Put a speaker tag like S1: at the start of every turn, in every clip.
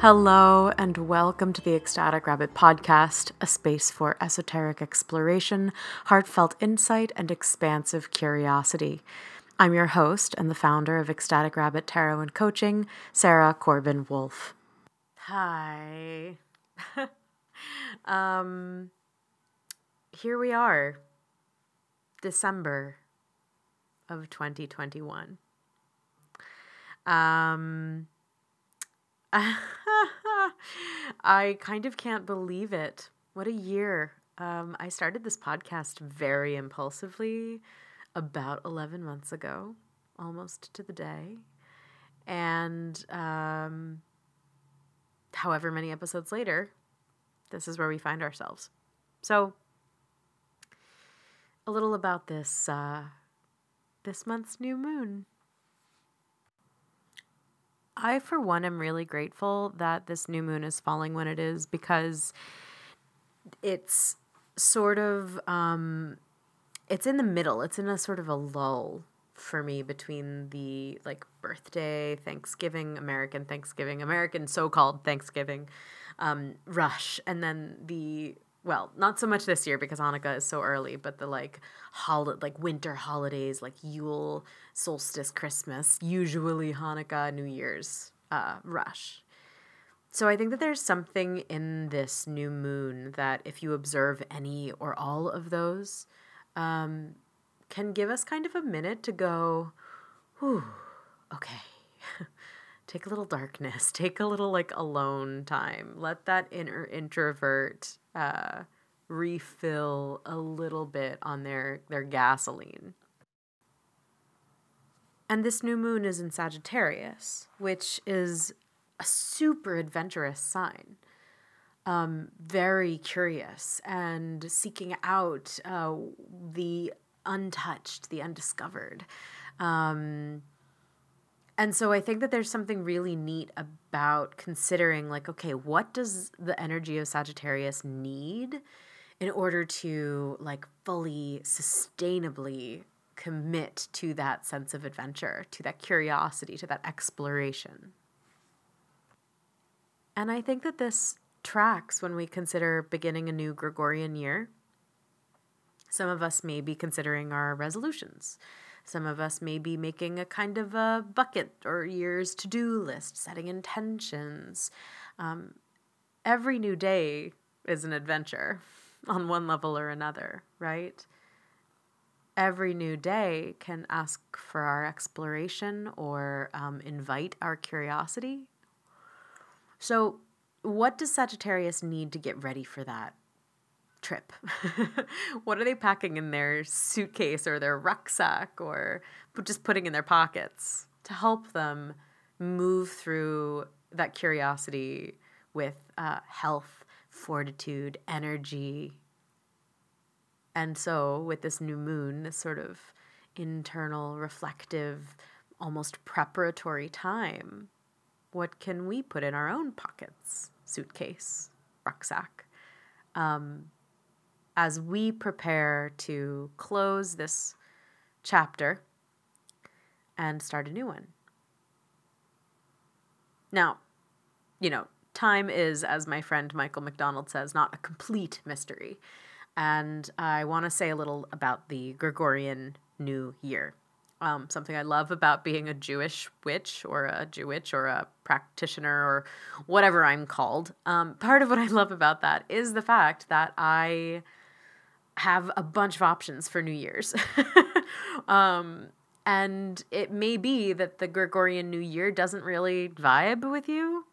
S1: Hello, and welcome to the Ecstatic Rabbit Podcast, a space for esoteric exploration, heartfelt insight, and expansive curiosity. I'm your host and the founder of Ecstatic Rabbit Tarot and Coaching, Sarah Corbin Wolf. Hi. um, here we are, December of 2021. Um, I kind of can't believe it. What a year. Um, I started this podcast very impulsively about 11 months ago, almost to the day. And um, however many episodes later, this is where we find ourselves. So, a little about this uh, this month's new moon. I, for one, am really grateful that this new moon is falling when it is because it's sort of um, it's in the middle. It's in a sort of a lull for me between the like birthday, Thanksgiving, American Thanksgiving, American so-called Thanksgiving um, rush, and then the well, not so much this year because Hanukkah is so early, but the like hol- like winter holidays like Yule, solstice, Christmas, usually Hanukkah, New Year's uh, rush. So I think that there's something in this new moon that if you observe any or all of those, um, can give us kind of a minute to go, whew, okay. take a little darkness, take a little like alone time. Let that inner introvert uh, refill a little bit on their their gasoline. And this new moon is in Sagittarius, which is a super adventurous sign. Um, very curious and seeking out uh, the untouched, the undiscovered. Um, and so I think that there's something really neat about considering, like, okay, what does the energy of Sagittarius need in order to, like, fully, sustainably commit to that sense of adventure, to that curiosity, to that exploration? And I think that this tracks when we consider beginning a new Gregorian year. Some of us may be considering our resolutions some of us may be making a kind of a bucket or year's to do list, setting intentions. Um, every new day is an adventure on one level or another, right? Every new day can ask for our exploration or um, invite our curiosity. So, what does Sagittarius need to get ready for that? Trip? what are they packing in their suitcase or their rucksack or just putting in their pockets to help them move through that curiosity with uh, health, fortitude, energy? And so, with this new moon, this sort of internal, reflective, almost preparatory time, what can we put in our own pockets, suitcase, rucksack? Um, as we prepare to close this chapter and start a new one. Now, you know, time is, as my friend Michael McDonald says, not a complete mystery. And I want to say a little about the Gregorian New Year. Um, something I love about being a Jewish witch or a Jewitch or a practitioner or whatever I'm called. Um, part of what I love about that is the fact that I have a bunch of options for New Year's. um, and it may be that the Gregorian New Year doesn't really vibe with you.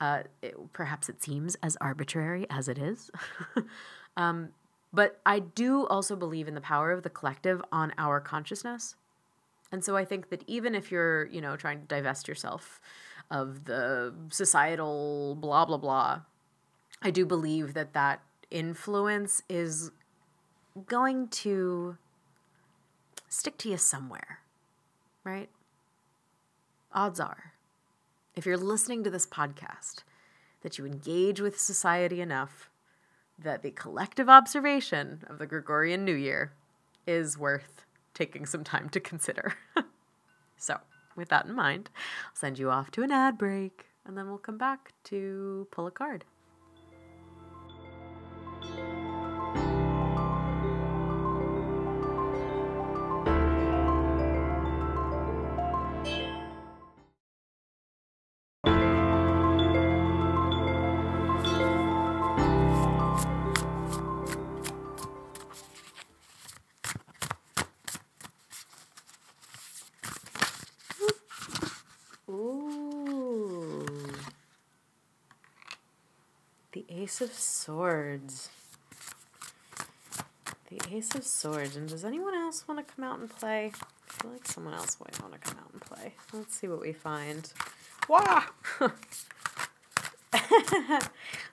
S1: Uh, it, perhaps it seems as arbitrary as it is. um, but I do also believe in the power of the collective on our consciousness. And so I think that even if you're, you know, trying to divest yourself of the societal blah, blah, blah, I do believe that that influence is going to stick to you somewhere, right? Odds are, if you're listening to this podcast, that you engage with society enough that the collective observation of the Gregorian New Year is worth taking some time to consider. so, with that in mind, I'll send you off to an ad break. and then we'll come back to pull a card. Ooh. The Ace of Swords. The Ace of Swords. And does anyone else want to come out and play? I feel like someone else might want to come out and play. Let's see what we find. Wah!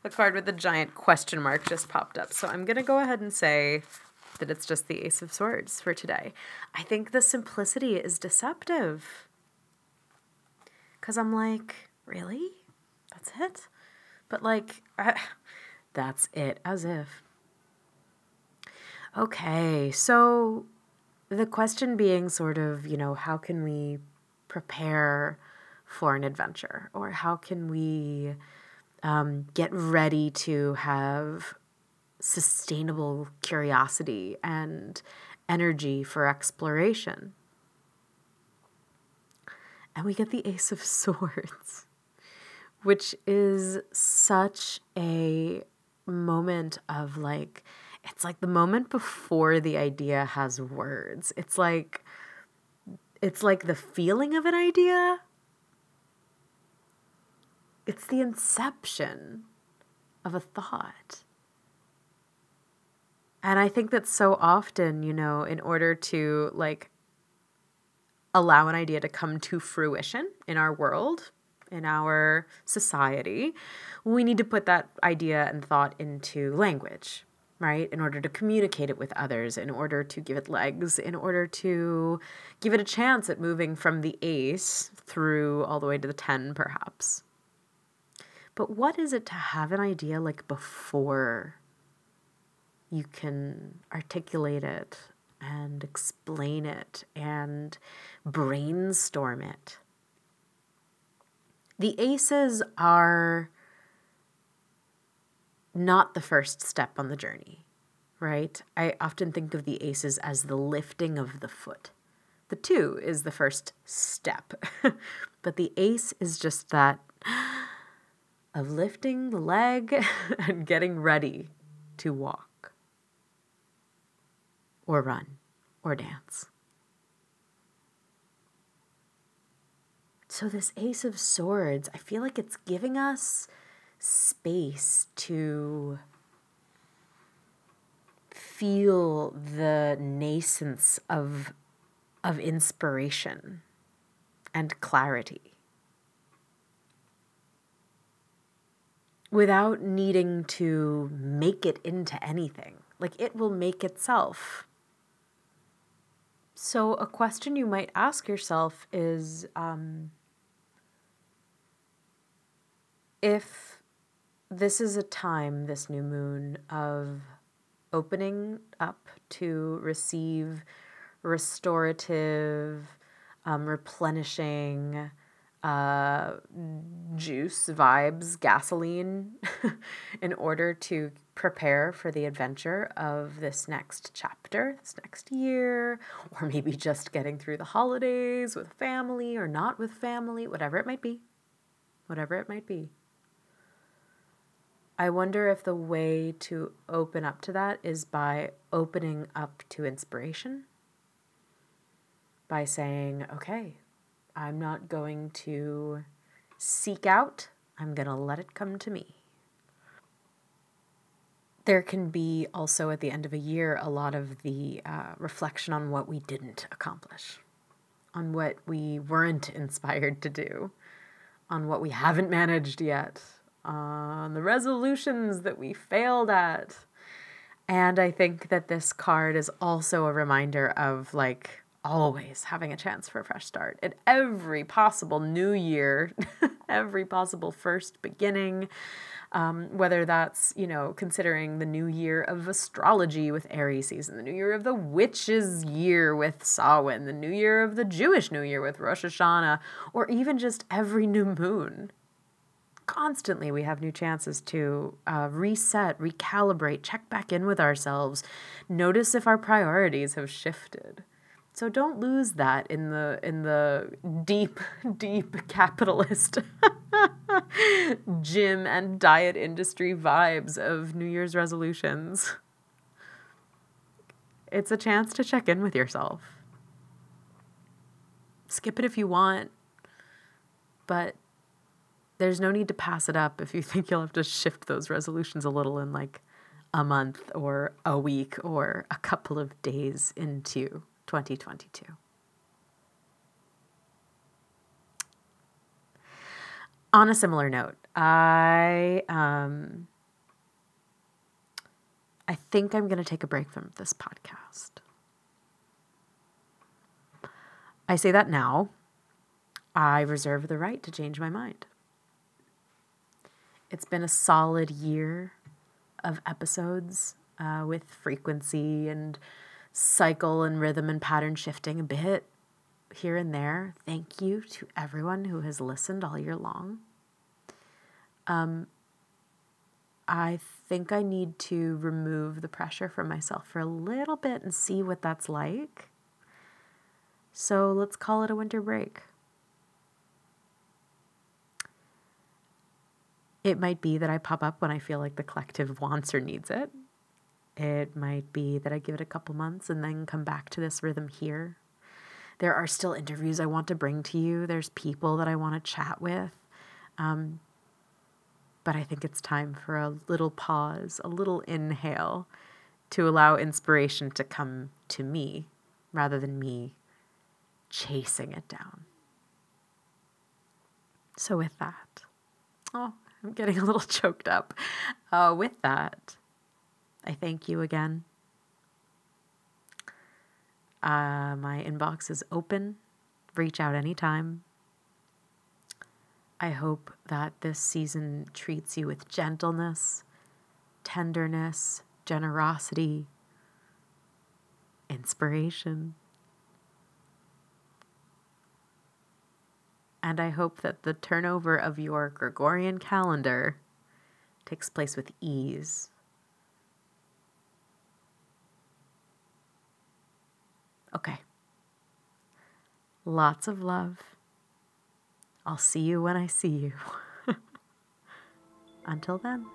S1: a card with a giant question mark just popped up. So I'm going to go ahead and say that it's just the Ace of Swords for today. I think the simplicity is deceptive. Because I'm like, really? That's it? But like, that's it, as if. Okay, so the question being sort of, you know, how can we prepare for an adventure? Or how can we um, get ready to have sustainable curiosity and energy for exploration? And we get the Ace of Swords, which is such a moment of like, it's like the moment before the idea has words. It's like, it's like the feeling of an idea. It's the inception of a thought. And I think that so often, you know, in order to like allow an idea to come to fruition in our world, in our society, we need to put that idea and thought into language, right? In order to communicate it with others, in order to give it legs, in order to give it a chance at moving from the ace through all the way to the 10, perhaps. But what is it to have an idea like before you can articulate it and explain it and brainstorm it. The aces are not the first step on the journey, right? I often think of the aces as the lifting of the foot. The two is the first step, but the ace is just that of lifting the leg and getting ready to walk or run or dance. So, this Ace of Swords, I feel like it's giving us space to feel the nascence of, of inspiration and clarity without needing to make it into anything. Like it will make itself. So, a question you might ask yourself is um, if this is a time, this new moon, of opening up to receive restorative, um, replenishing, uh, juice, vibes, gasoline in order to prepare for the adventure of this next chapter, this next year, or maybe just getting through the holidays with family or not with family, whatever it might be. Whatever it might be. I wonder if the way to open up to that is by opening up to inspiration. By saying, okay, I'm not going to seek out, I'm going to let it come to me. There can be also at the end of a year a lot of the uh, reflection on what we didn't accomplish, on what we weren't inspired to do, on what we haven't managed yet, on the resolutions that we failed at. And I think that this card is also a reminder of like, always having a chance for a fresh start at every possible new year, every possible first beginning. Um, whether that's, you know, considering the new year of astrology with Aries season, the new year of the witches year with Samhain, the new year of the Jewish New Year with Rosh Hashanah, or even just every new moon. constantly we have new chances to uh, reset, recalibrate, check back in with ourselves, notice if our priorities have shifted. So don't lose that in the in the deep, deep capitalist gym and diet industry vibes of New Year's resolutions. It's a chance to check in with yourself. Skip it if you want, but there's no need to pass it up if you think you'll have to shift those resolutions a little in like a month or a week or a couple of days into 2022. On a similar note, I um, I think I'm going to take a break from this podcast. I say that now. I reserve the right to change my mind. It's been a solid year of episodes uh, with frequency and cycle and rhythm and pattern shifting a bit here and there. Thank you to everyone who has listened all year long. Um, I think I need to remove the pressure from myself for a little bit and see what that's like. So let's call it a winter break. It might be that I pop up when I feel like the collective wants or needs it. It might be that I give it a couple months and then come back to this rhythm here. There are still interviews I want to bring to you, there's people that I want to chat with. Um, but I think it's time for a little pause, a little inhale to allow inspiration to come to me rather than me chasing it down. So, with that, oh, I'm getting a little choked up. Uh, with that, I thank you again. Uh, my inbox is open. Reach out anytime. I hope that this season treats you with gentleness, tenderness, generosity, inspiration. and I hope that the turnover of your Gregorian calendar takes place with ease. Okay. Lots of love. I'll see you when I see you. Until then.